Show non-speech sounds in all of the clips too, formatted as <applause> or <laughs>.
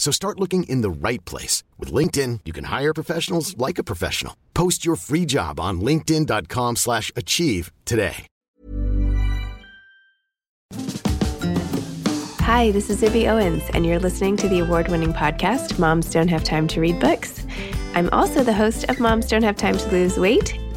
So start looking in the right place. With LinkedIn, you can hire professionals like a professional. Post your free job on linkedin.com slash achieve today. Hi, this is Zibby Owens, and you're listening to the award-winning podcast, Moms Don't Have Time to Read Books. I'm also the host of Moms Don't Have Time to Lose Weight,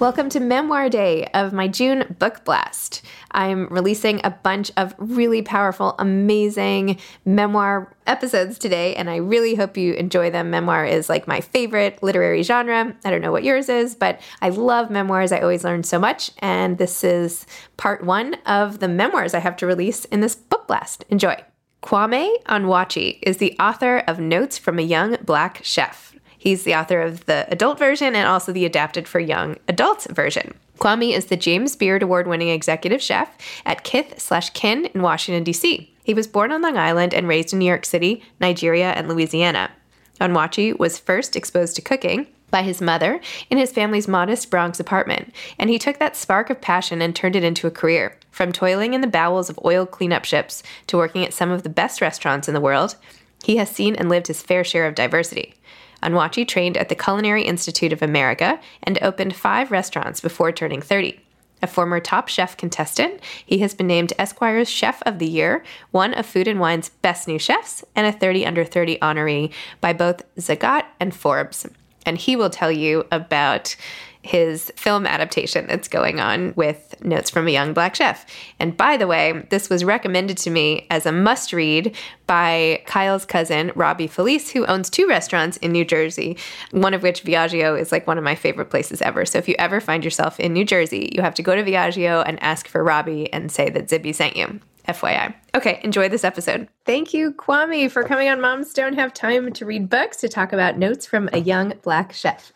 Welcome to Memoir Day of my June Book Blast. I'm releasing a bunch of really powerful, amazing memoir episodes today, and I really hope you enjoy them. Memoir is like my favorite literary genre. I don't know what yours is, but I love memoirs. I always learn so much, and this is part one of the memoirs I have to release in this book blast. Enjoy. Kwame Onwuachi is the author of Notes from a Young Black Chef. He's the author of the adult version and also the adapted for young adults version. Kwame is the James Beard Award winning executive chef at Kith slash Kin in Washington, D.C. He was born on Long Island and raised in New York City, Nigeria, and Louisiana. Onwuachi was first exposed to cooking by his mother in his family's modest Bronx apartment, and he took that spark of passion and turned it into a career. From toiling in the bowels of oil cleanup ships to working at some of the best restaurants in the world, he has seen and lived his fair share of diversity. Onwuachi trained at the Culinary Institute of America and opened five restaurants before turning 30. A former Top Chef contestant, he has been named Esquire's Chef of the Year, one of Food and Wine's best new chefs, and a 30 under 30 honoree by both Zagat and Forbes. And he will tell you about his film adaptation that's going on with Notes from a Young Black Chef. And by the way, this was recommended to me as a must read by Kyle's cousin, Robbie Felice, who owns two restaurants in New Jersey, one of which Viaggio is like one of my favorite places ever. So if you ever find yourself in New Jersey, you have to go to Viaggio and ask for Robbie and say that Zibby sent you. FYI. Okay, enjoy this episode. Thank you, Kwame, for coming on Moms Don't Have Time to Read Books to talk about Notes from a Young Black Chef.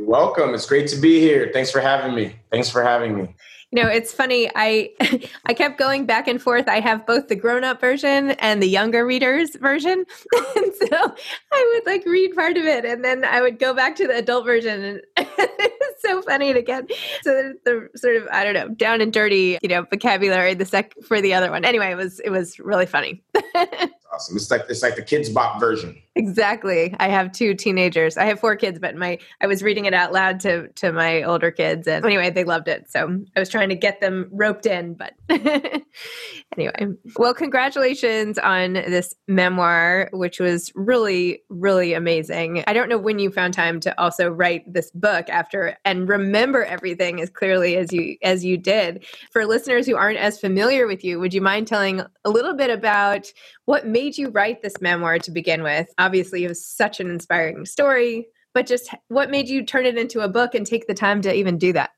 You're welcome. It's great to be here. Thanks for having me. Thanks for having me. You know, it's funny. I <laughs> I kept going back and forth. I have both the grown-up version and the younger readers version. <laughs> and so I would like read part of it and then I would go back to the adult version and <laughs> it's so funny to get so the sort of I don't know, down and dirty, you know, vocabulary the sec for the other one. Anyway, it was it was really funny. awesome. It's like it's like the Kidz Bop version. Exactly. I have two teenagers. I have four kids, but my I was reading it out loud to to my older kids, and anyway, they loved it. So I was trying to get them roped in, but <laughs> anyway. Well, congratulations on this memoir, which was really really amazing. I don't know when you found time to also write this book after and remember everything as clearly as you as you did. For listeners who aren't as familiar with you, would you mind telling a little bit about what made you write this memoir to begin with? Obviously, it was such an inspiring story, but just what made you turn it into a book and take the time to even do that?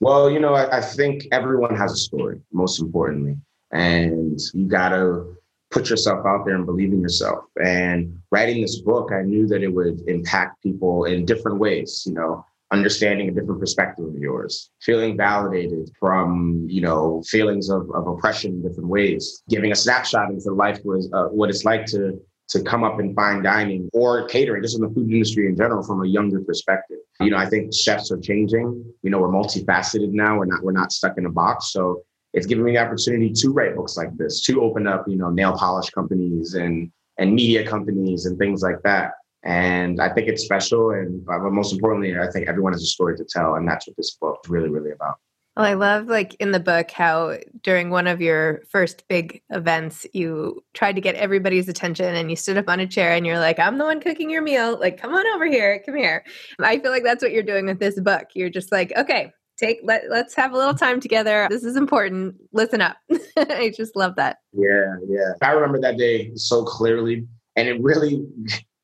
Well, you know, I, I think everyone has a story, most importantly. And you got to put yourself out there and believe in yourself. And writing this book, I knew that it would impact people in different ways, you know, understanding a different perspective of yours, feeling validated from, you know, feelings of, of oppression in different ways, giving a snapshot into life was uh, what it's like to to come up in fine dining or catering, just in the food industry in general, from a younger perspective. You know, I think chefs are changing. You know, we're multifaceted now. We're not we're not stuck in a box. So it's given me the opportunity to write books like this, to open up, you know, nail polish companies and and media companies and things like that. And I think it's special. And but most importantly, I think everyone has a story to tell, and that's what this book is really, really about. Well, I love like in the book how during one of your first big events, you tried to get everybody's attention and you stood up on a chair and you're like, I'm the one cooking your meal. Like, come on over here. Come here. I feel like that's what you're doing with this book. You're just like, okay, take let, let's have a little time together. This is important. Listen up. <laughs> I just love that. Yeah, yeah. I remember that day so clearly. And it really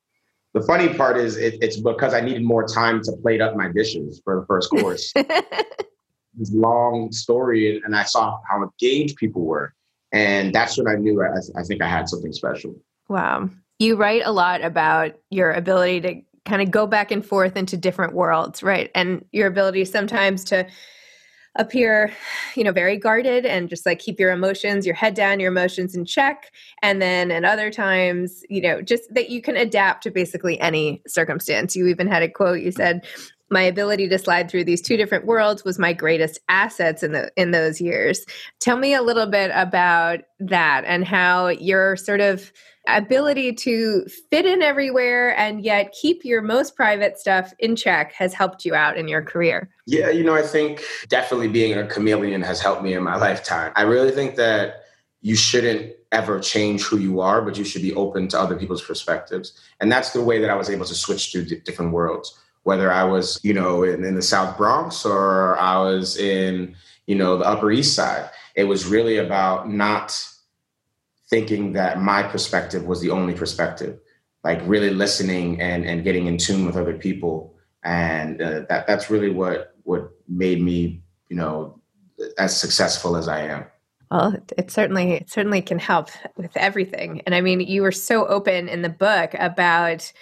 <laughs> the funny part is it, it's because I needed more time to plate up my dishes for the first course <laughs> this long story and I saw how engaged people were. And that's when I knew I, I think I had something special. Wow. You write a lot about your ability to kind of go back and forth into different worlds, right? And your ability sometimes to appear, you know, very guarded and just like keep your emotions, your head down, your emotions in check. And then at other times, you know, just that you can adapt to basically any circumstance. You even had a quote you said, my ability to slide through these two different worlds was my greatest assets in the in those years. Tell me a little bit about that and how your sort of ability to fit in everywhere and yet keep your most private stuff in check has helped you out in your career. Yeah, you know, I think definitely being a chameleon has helped me in my <laughs> lifetime. I really think that you shouldn't ever change who you are, but you should be open to other people's perspectives. And that's the way that I was able to switch through different worlds whether I was, you know, in, in the South Bronx or I was in, you know, the Upper East Side. It was really about not thinking that my perspective was the only perspective, like really listening and, and getting in tune with other people. And uh, that, that's really what, what made me, you know, as successful as I am. Well, it certainly it certainly can help with everything. And I mean, you were so open in the book about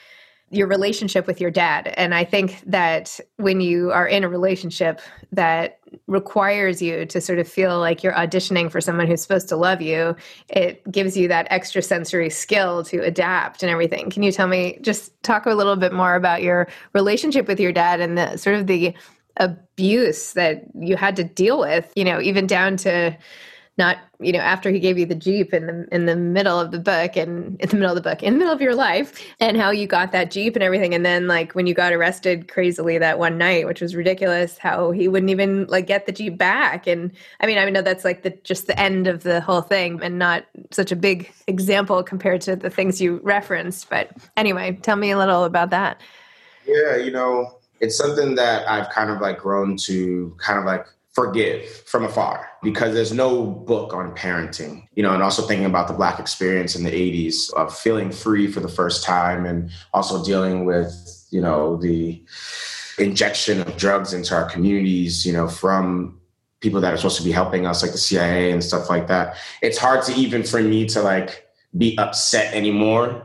your relationship with your dad. And I think that when you are in a relationship that requires you to sort of feel like you're auditioning for someone who's supposed to love you, it gives you that extra sensory skill to adapt and everything. Can you tell me, just talk a little bit more about your relationship with your dad and the sort of the abuse that you had to deal with, you know, even down to not you know after he gave you the jeep in the in the middle of the book and in the middle of the book in the middle of your life and how you got that jeep and everything. And then like when you got arrested crazily that one night which was ridiculous how he wouldn't even like get the jeep back. And i mean i know that's like the just the end of the whole thing and not such a big example compared to the things you referenced. But anyway tell me a little about that. Yeah you know it's something that i've kind of like grown to kind of like forgive from afar because there's no book on parenting you know and also thinking about the black experience in the 80s of feeling free for the first time and also dealing with you know the injection of drugs into our communities you know from people that are supposed to be helping us like the cia and stuff like that. It's hard to even for me to like be upset anymore.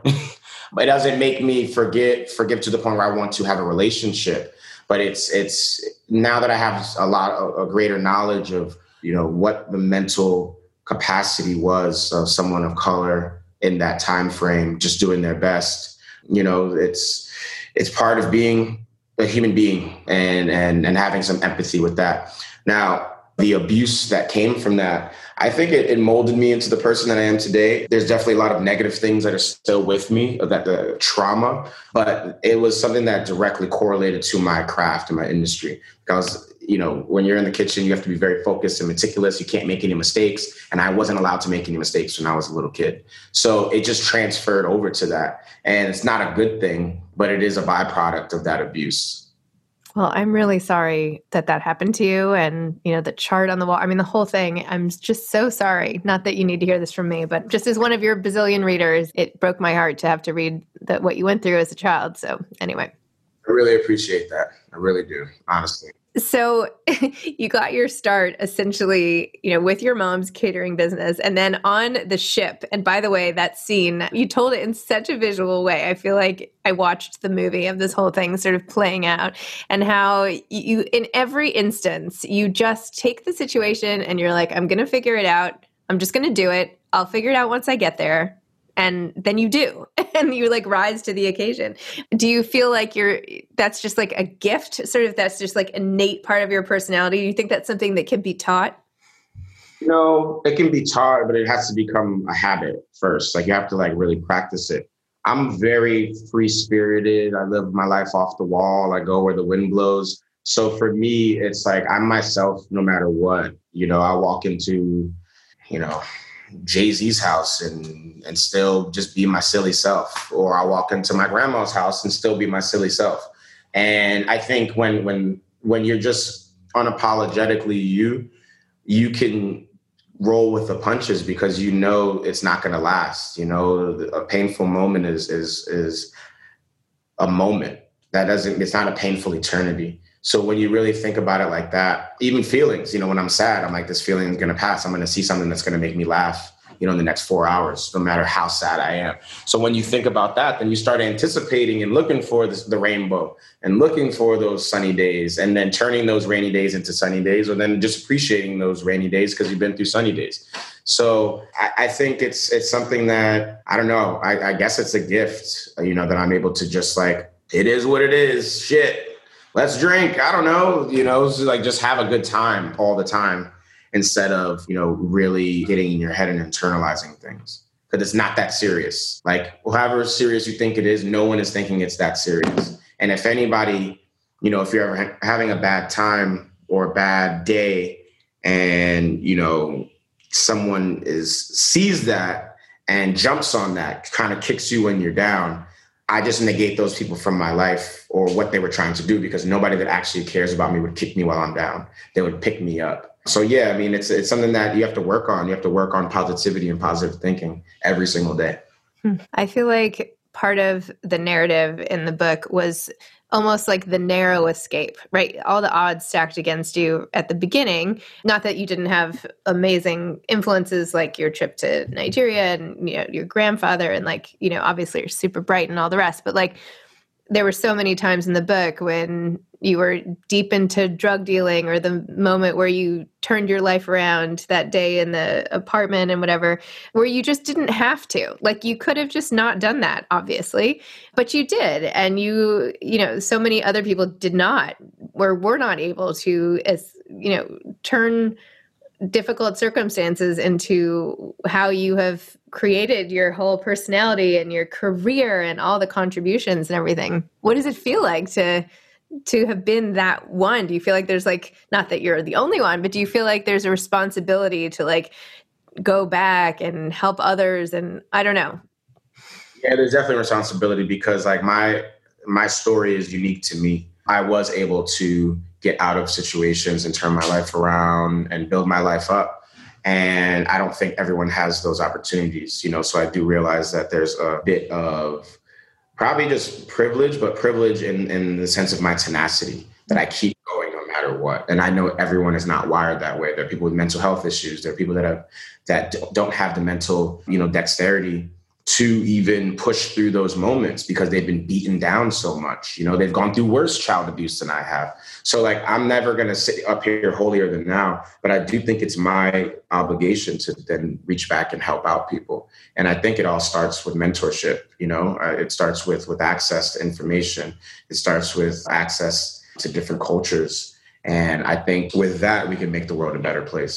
But <laughs> it doesn't make me forget forgive to the point where i want to have a relationship but it's it's now that I have a lot a greater knowledge of you know what the mental capacity was of someone of color in that time frame, just doing their best. You know, it's it's part of being a human being and and and having some empathy with that. Now, the abuse that came from that, I think it, it, molded me into the person that I am today. There's definitely a lot of negative things that are still with me, that the trauma, but it was something that directly correlated to my craft and my industry. Because, you know, when you're in the kitchen, you have to be very focused and meticulous. You can't make any mistakes. And I wasn't allowed to make any mistakes when I was a little kid. So it just transferred over to that. And it's not a good thing, but it is a byproduct of that abuse. Well, I'm really sorry that that happened to you and, you know, the chart on the wall. I mean, the whole thing. I'm just so sorry. Not that you need to hear this from me, but just as one of your bazillion readers, it broke my heart to have to read that what you went through as a child. So, anyway. I really appreciate that. I really do, honestly. So <laughs> you got your start essentially, you know, with your mom's catering business and then on the ship. And by the way, that scene, you told it in such a visual way. I feel like I watched the movie of this whole thing sort of playing out and how you in every instance, you just take the situation and you're like, I'm to figure it out. I'm just to do it. I'll figure it out once I get there and then you do <laughs> and you like rise to the occasion. Do you feel like you're that's just like a gift? Sort of that's just like innate part of your personality? You think that's something that can be taught? No it can be taught but it has to become a habit first. Like you have to like really practice it. I'm very free spirited i live my life off the wall. I go where the wind blows. So for me it's like i'm myself no matter what. You know i walk into you know Jay Z's house and and still just be my silly self, or I walk into my grandma's house and still be my silly self. And I think when when when you're just unapologetically you, you can roll with the punches because you know it's not going to last. You know, a painful moment is is is a moment that doesn't. It's not a painful eternity. So when you really think about it like that, even feelings, you know, when I'm sad, I'm like, this feeling is going to pass. I'm going to see something that's going to make me laugh, you know, in the next four hours, no matter how sad I am. So when you think about that, then you start anticipating and looking for this, the rainbow and looking for those sunny days and then turning those rainy days into sunny days or then just appreciating those rainy days because you've been through sunny days. So I, I, think it's it's something that I don't know. I, I guess it's a gift, you know, that I'm able to just like it is what it is. Shit, let's drink. I don't know, you know, like just have a good time all the time instead of, you know, really getting in your head and internalizing things. Because it's not that serious. Like, however serious you think it is, no one is thinking it's that serious. And if anybody, you know, if you're ever having a bad time or a bad day and, you know, someone is sees that and jumps on that, kind of kicks you when you're down, I just negate those people from my life or what they were trying to do because nobody that actually cares about me would kick me while I'm down. They would pick me up. So yeah, I mean, it's it's something that you have to work on. You have to work on positivity and positive thinking every single day. Hmm. I feel like part of the narrative in the book was almost like the narrow escape, right? All the odds stacked against you at the beginning. Not that you didn't have amazing influences like your trip to Nigeria and you know your grandfather and like, you know, obviously you're super bright and all the rest, but like there were so many times in the book when you were deep into drug dealing or the moment where you turned your life around that day in the apartment and whatever where you just didn't have to. Like you could have just not done that obviously but you did. And you you know so many other people did not or were not able to as you know turn difficult circumstances into how you have created your whole personality and your career and all the contributions and everything. What does it feel like to to have been that one? Do you feel like there's like not that you're the only one, but do you feel like there's a responsibility to like go back and help others and I don't know. Yeah, there's definitely responsibility because like my my story is unique to me. I was able to get out of situations and turn my life around and build my life up. And I don't think everyone has those opportunities, you know. So I do realize that there's a bit of probably just privilege, but privilege in, in the sense of my tenacity that I keep going no matter what. And I know everyone is not wired that way. There are people with mental health issues. There are people that have that don't have the mental, you know, dexterity to even push through those moments because they've been beaten down so much. You know, they've gone through worse child abuse than I have. So, like, I'm never going to sit up here holier than now, but I do think it's my obligation to then reach back and help out people. And I think it all starts with mentorship. You know, uh, it starts with with access to information. It starts with access to different cultures. And I think with that, we can make the world a better place.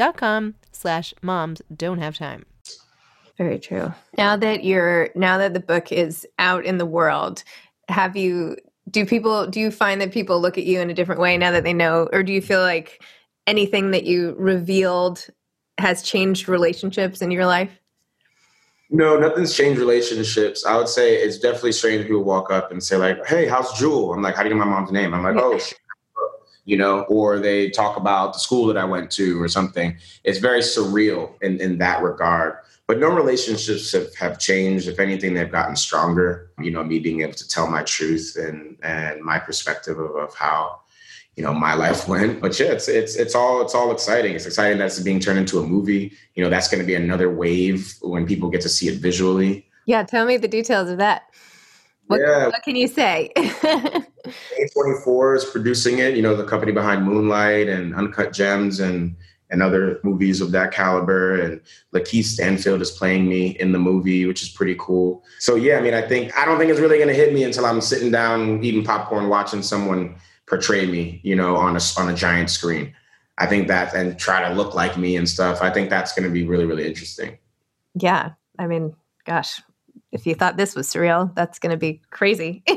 dot com slash moms don't have time. Very true. Now that you're now that the book is out in the world, have you do people do you find that people look at you in a different way now that they know or do you feel like anything that you revealed has changed relationships in your life? No, nothing's changed relationships. I would say it's definitely strange people walk up and say like, "Hey, how's Jewel?" I'm like, "How do you know my mom's name?" I'm like, "Oh." You know, or they talk about the school that I went to or something. It's very surreal in, in that regard. But no relationships have, have changed. If anything, they've gotten stronger. You know, me being able to tell my truth and and my perspective of, of how you know my life <laughs> went. But yeah, it's it's it's all it's all exciting. It's exciting that it's being turned into a movie. You know, that's going to be another wave when people get to see it visually. Yeah, tell me the details of that. What, Yeah. what can you say? <laughs> A24 is producing it, you know, the company behind Moonlight and Uncut Gems and and other movies of that caliber. And Lakeith Stanfield is playing me in the movie, which is pretty cool. So yeah, I mean, I think I don't think it's really gonna hit me until I'm sitting down eating popcorn, watching someone portray me, you know, on a on a giant screen. I think that and try to look like me and stuff. I think that's gonna be really, really interesting. yeah, I mean, gosh, if you thought this was surreal, that's going to be crazy. <laughs>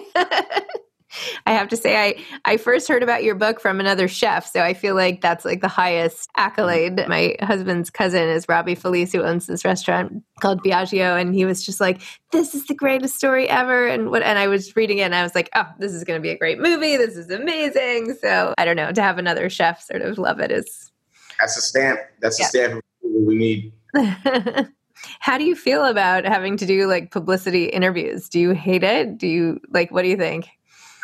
I have to say, I I first heard about your book from another chef, so I feel like that's like the highest accolade. Mm-hmm. My husband's cousin is Robbie Felice, who owns this restaurant called Viaggio, and he was just like, "This is the greatest story ever." And what? And I was reading it, and I was like, "Oh, this is going to be a great movie. This is amazing." So I don't know to have another chef sort of love it is. That's a stamp. That's Yeah. a stamp we need. <laughs> How do you feel about having to do like publicity interviews? Do you hate it? Do you like what do you think?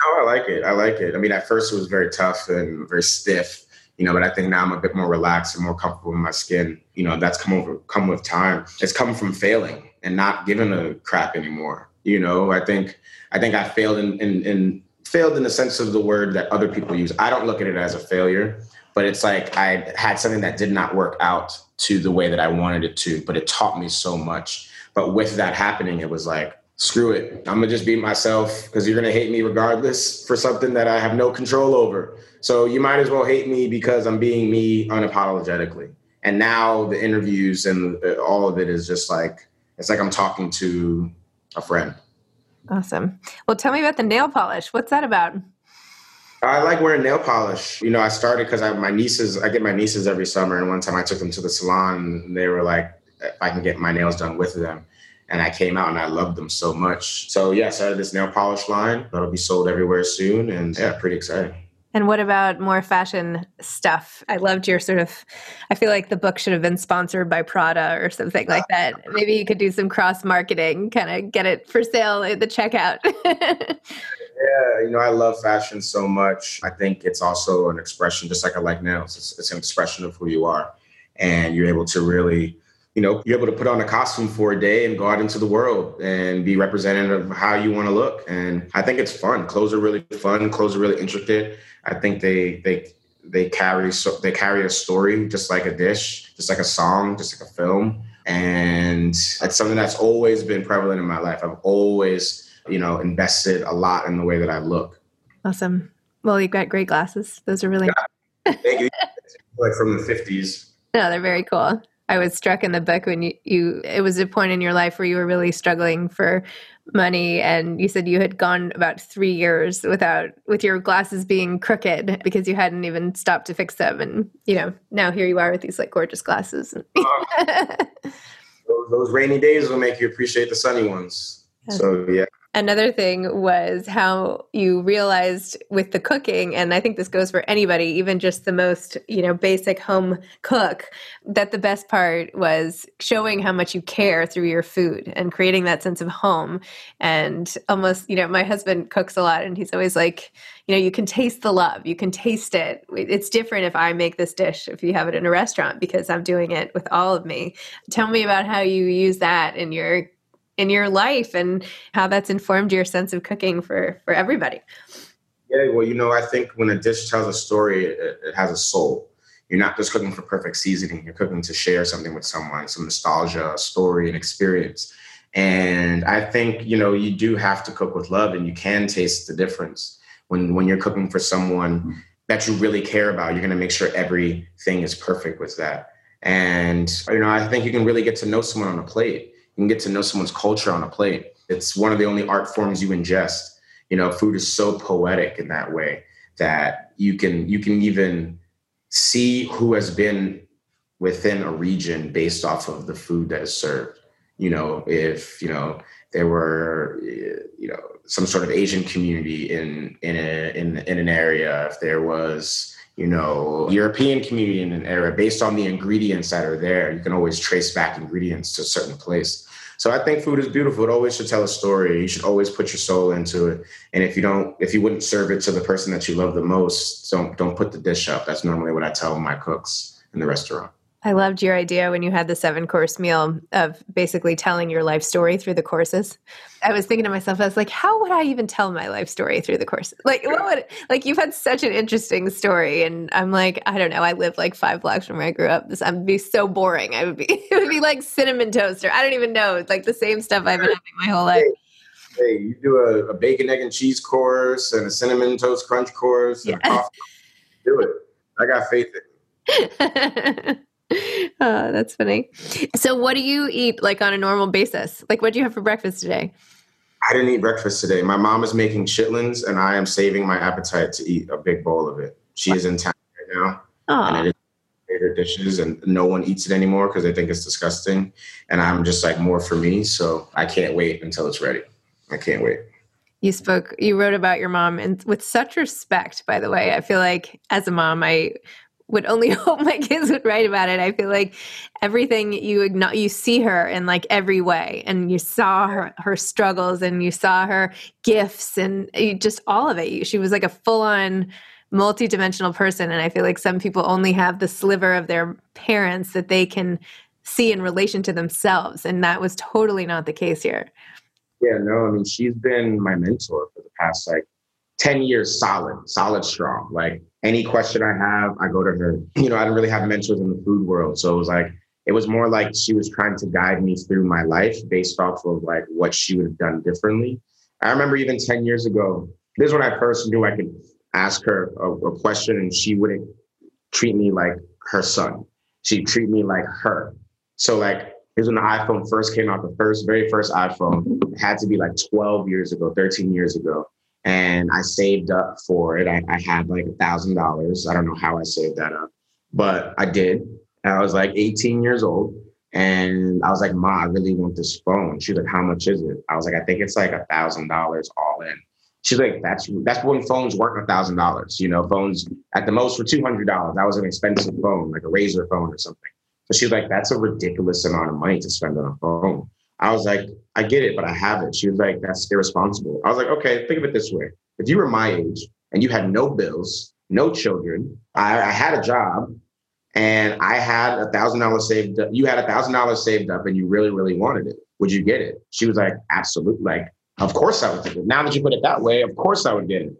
Oh, I like it. I like it. I mean, at first it was very tough and very stiff, you know, but I think now I'm a bit more relaxed and more comfortable in my skin. You know, that's come over come with time. It's come from failing and not giving a crap anymore. You know, I think I think I failed in in, in failed in the sense of the word that other people use. I don't look at it as a failure, but it's like I had something that did not work out to the way that I wanted it to, but it taught me so much. But with that happening, it was like, screw it. I'm gonna just be myself because you're gonna hate me regardless for something that I have no control over. So you might as well hate me because I'm being me unapologetically. And now the interviews and uh, all of it is just like it's like I'm talking to a friend. Awesome. Well, tell me about the nail polish. What's that about? I like wearing nail polish. You know, I started because I my nieces. I get my nieces every summer, and one time I took them to the salon. And they were like, "If I can get my nails done with them," and I came out and I loved them so much. So yeah, I started this nail polish line that'll be sold everywhere soon, and yeah, pretty exciting. And what about more fashion stuff? I loved your sort of, I feel like the book should have been sponsored by Prada or something like oh. that. Maybe you could do some cross marketing, kind of get it for sale at the checkout. <laughs> Yeah, you know, I love fashion so much. I think it's also an expression, just like I like nails. It's, it's an expression of who you are. and you're able to really you know, you're able to put on a costume for a day and go out into the world and be representative of how you want to look. And I think it's fun. Clothes are really fun. Clothes are really intricate. I think they they they carry so they carry a story just like a dish, just like a song, just like a film. And it's something that's always been prevalent in my life. I've always, you know, invested a lot in the way that I look. Awesome. Well, you've got great glasses. Those are really Thank you. <laughs> like from the 50s. No, they're very cool. I was struck in the book when you, you it was a point in your life where you were really struggling for money and you said you had gone about three years without with your glasses being crooked because you hadn't even stopped to fix them. And you know now here you are with these like gorgeous glasses. <laughs> Those, those rainy days will make you appreciate the sunny ones. So yeah Another thing was how you realized with the cooking, and I think this goes for anybody, even just the most, you know, basic home cook, that the best part was showing how much you care through your food and creating that sense of home. And almost, you know, my husband cooks a lot and he's always like, you know, you can taste the love, you can taste it. It's different if I make this dish, if you have it in a restaurant, because I'm doing it with all of me. Tell me about how you use that in your in your life and how that's informed your sense of cooking for for everybody. Yeah well you know i think when a dish tells a story it, it has a soul. You're not just cooking for perfect seasoning. You're cooking to share something with someone some nostalgia story and experience. And i think you know you do have to cook with love and you can taste the difference. When when you're cooking for someone that you really care about you're going to make sure everything is perfect with that. And you know i think you can really get to know someone on a plate can get to know someone's culture on a plate. It's one of the only art forms you ingest. You know, food is so poetic in that way that you can you can even see who has been within a region based off of the food that is served. You know, if you know there were you know some sort of Asian community in in a, in in an area, if there was you know European community in an area, based on the ingredients that are there, you can always trace back ingredients to a certain place. So I think food is beautiful. It always should tell a story. You should always put your soul into it. And if you don't, if you wouldn't serve it to the person that you love the most, don't don't put the dish up. That's normally what I tell my cooks in the restaurant. I loved your idea when you had the seven course meal of basically telling your life story through the courses. I was thinking to myself, I was like, how would I even tell my life story through the course? Like, what would, like, you've had such an interesting story. And I'm like, I don't know. I live like five blocks from where I grew up. This, I'd be so boring. I would be, <laughs> it would be like cinnamon toaster. I don't even know. It's like the same stuff I've been having my whole life. Hey, you do a, a, bacon, egg, and cheese course and a cinnamon toast crunch course and yeah. coffee. Do it. I got faith in you. <laughs> oh, <laughs> that's funny. So, what do you eat like on a normal basis? Like, what do you have for breakfast today? I didn't eat breakfast today. My mom is making chitlins, and I am saving my appetite to eat a big bowl of it. She is in town right now, Aww. and it is favorite dishes, and no one eats it anymore because they think it's disgusting. And I'm just like more for me, so I can't wait until it's ready. I can't wait. You spoke, you wrote about your mom, and with such respect. By the way, I feel like as a mom, I would only <laughs> hope my kids would write about it. I feel like everything you acknowledge, you see her in like every way, and you saw her her struggles, and you saw her gifts, and just all of it. She was like a full on multi-dimensional person and i feel like some people only have the sliver of their parents that they can see in relation to themselves and that was totally not the case here yeah no i mean she's been my mentor for the past like 10 years solid solid strong like any question I have, I go to her. You know, I didn't really have mentors in the food world. So it was like, it was more like she was trying to guide me through my life based off of like what she would have done differently. I remember even 10 years ago, this is when I first knew I could ask her a, a question and she wouldn't treat me like her son. She'd treat me like her. So like, here's when the iPhone first came out, the first, very first iPhone it had to be like 12 years ago, 13 years ago and I saved up for it. I, I had like a thousand dollars. I don't know how I saved that up, but I did. And I was like 18 years old. And I was like, Ma, I really want this phone. She's like, How much is it? I was like, I think it's like a thousand dollars all in. She's like, That's that's when phones weren't a thousand dollars. You know, phones at the most for two hundred dollars. That was an expensive phone, like a Razr phone or something. So she's like, That's a ridiculous amount of money to spend on a phone. I was like, I get it, but I have it. She was like, that's irresponsible. I was like, okay, think of it this way. If you were my age and you had no bills, no children, I, I had a job, and I had a thousand dollars saved up. You had a thousand dollars saved up and you really, really wanted it. Would you get it? She was like, absolutely. Like, of course I would take it. Now that you put it that way, of course I would get it.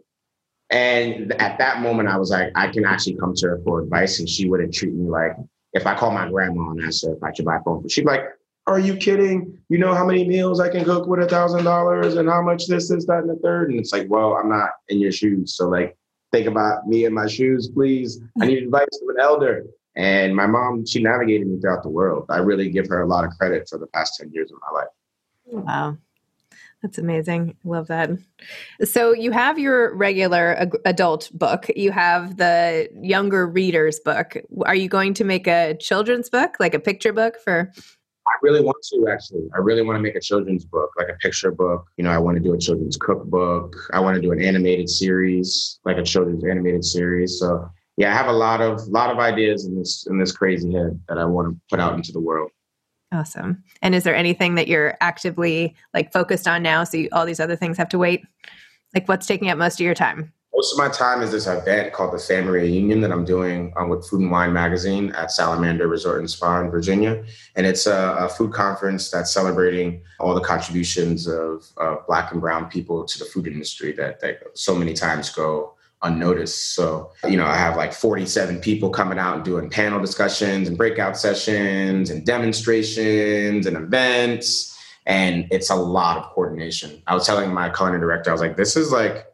And at that moment, I was like, I can actually come to her for advice. And she wouldn't treat me like, if I call my grandma and ask her if I should buy a phone, she'd be like, are you kidding? You know how many meals I can cook with a thousand dollars and how much this, this, that, and the third? And it's like, well, I'm not in your shoes. So like, think about me and my shoes, please. I need advice from an elder. And my mom, she navigated me throughout the world. I really give her a lot of credit for the past 10 years of my life. Wow. That's amazing. Love that. So you have your regular adult book. You have the younger readers book. Are you going to make a children's book, like a picture book for? I really want to actually. I really want to make a children's book, like a picture book. You know, I want to do a children's cookbook. I want to do an animated series, like a children's animated series. So yeah, I have a lot of lot of ideas in this in this crazy head that I want to put out into the world. Awesome. And is there anything that you're actively like focused on now? So you, all these other things have to wait. Like what's taking up most of your time? Most of my time is this event called the Family Reunion that I'm doing um, with Food and Wine Magazine at Salamander Resort and Spa in Virginia. And it's a, a food conference that's celebrating all the contributions of uh, Black and Brown people to the food industry that, that so many times go unnoticed. So, you know, I have like 47 people coming out and doing panel discussions and breakout sessions and demonstrations and events. And it's a lot of coordination. I was telling my culinary director, I was like, this is like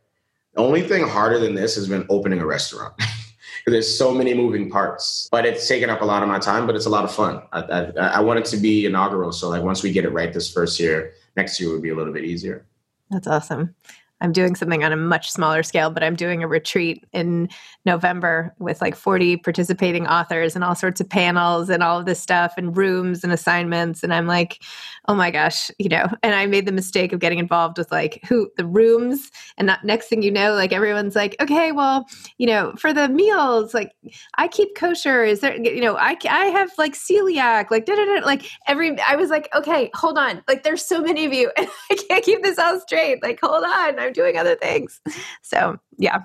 the only thing harder than this has been opening a restaurant. <laughs> There's so many moving parts, but it's taken up a lot of my time, but it's a lot of fun. I, I, I want it to be inaugural. So, like, once we get it right this first year, next year would be a little bit easier. That's awesome. I'm doing something on a much smaller scale, but I'm doing a retreat in November with like 40 participating authors and all sorts of panels and all of this stuff and rooms and assignments. And I'm like, oh my gosh, you know, and I made the mistake of getting involved with like who the rooms. And that next thing you know, like everyone's like, okay, well, you know, for the meals, like I keep kosher. Is there, you know, I, I have like celiac, like, da, da, da, like every, I was like, okay, hold on. Like there's so many of you <laughs> and I can't keep this all straight. Like, hold on. I'm doing other things. <laughs> So yeah.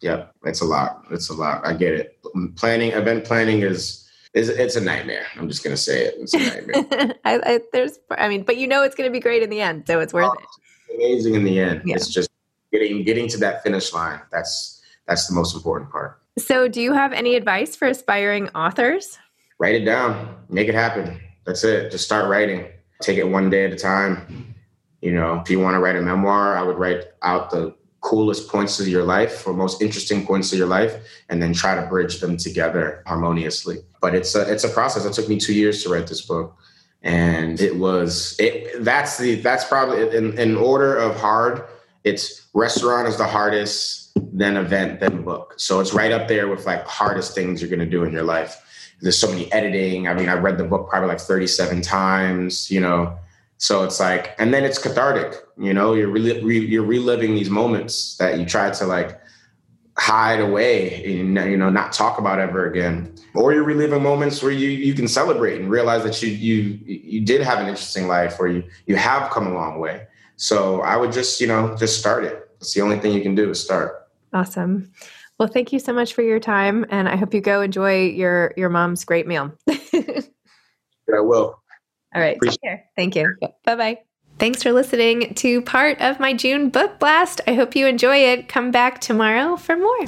Yeah, it's a lot. It's a lot. I get it. Planning, event planning is is it's a nightmare. I'm just gonna say it. It's a nightmare. <laughs> I, I, there's, I mean, but you know, it's gonna be great in the end, so it's worth oh, it. Amazing in the end. Yeah. It's just getting getting to that finish line. That's that's the most important part. So, do you have any advice for aspiring authors? Write it down. Make it happen. That's it. Just start writing. Take it one day at a time. You know, if you want to write a memoir, I would write out the coolest points of your life or most interesting points of your life and then try to bridge them together harmoniously. But it's a it's a process. It took me two years to write this book. And it was it that's the that's probably in, in order of hard it's restaurant is the hardest then event then book. So it's right up there with like hardest things you're going to do in your life. There's so many editing. I mean i read the book probably like 37 times you know so it's like, and then it's cathartic. You know, you're re- re- you're reliving these moments that you try to like hide away and you know not talk about ever again, or you're reliving moments where you you can celebrate and realize that you you you did have an interesting life, or you you have come a long way. So I would just you know just start it. It's the only thing you can do is start. Awesome. Well, thank you so much for your time, and I hope you go enjoy your your mom's great meal. <laughs> I will. All right. Take care. Thank you. Bye bye. Thanks for listening to part of my June book blast. I hope you enjoy it. Come back tomorrow for more.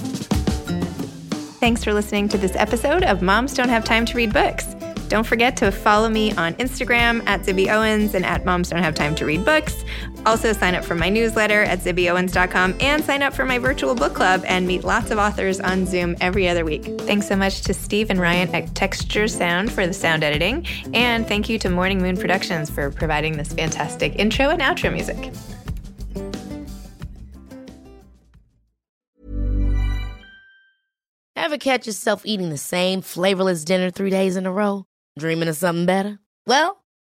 Thanks for listening to this episode of Moms Don't Have Time to Read Books. Don't forget to follow me on Instagram at Zibby Owens and at Moms Don't Have Time to Read Books. Also, sign up for my newsletter at zibbyowens.com and sign up for my virtual book club and meet lots of authors on Zoom every other week. Thanks so much to Steve and Ryan at Texture Sound for the sound editing. And thank you to Morning Moon Productions for providing this fantastic intro and outro music. Ever catch yourself eating the same flavorless dinner three days in a row? Dreaming of something better? Well,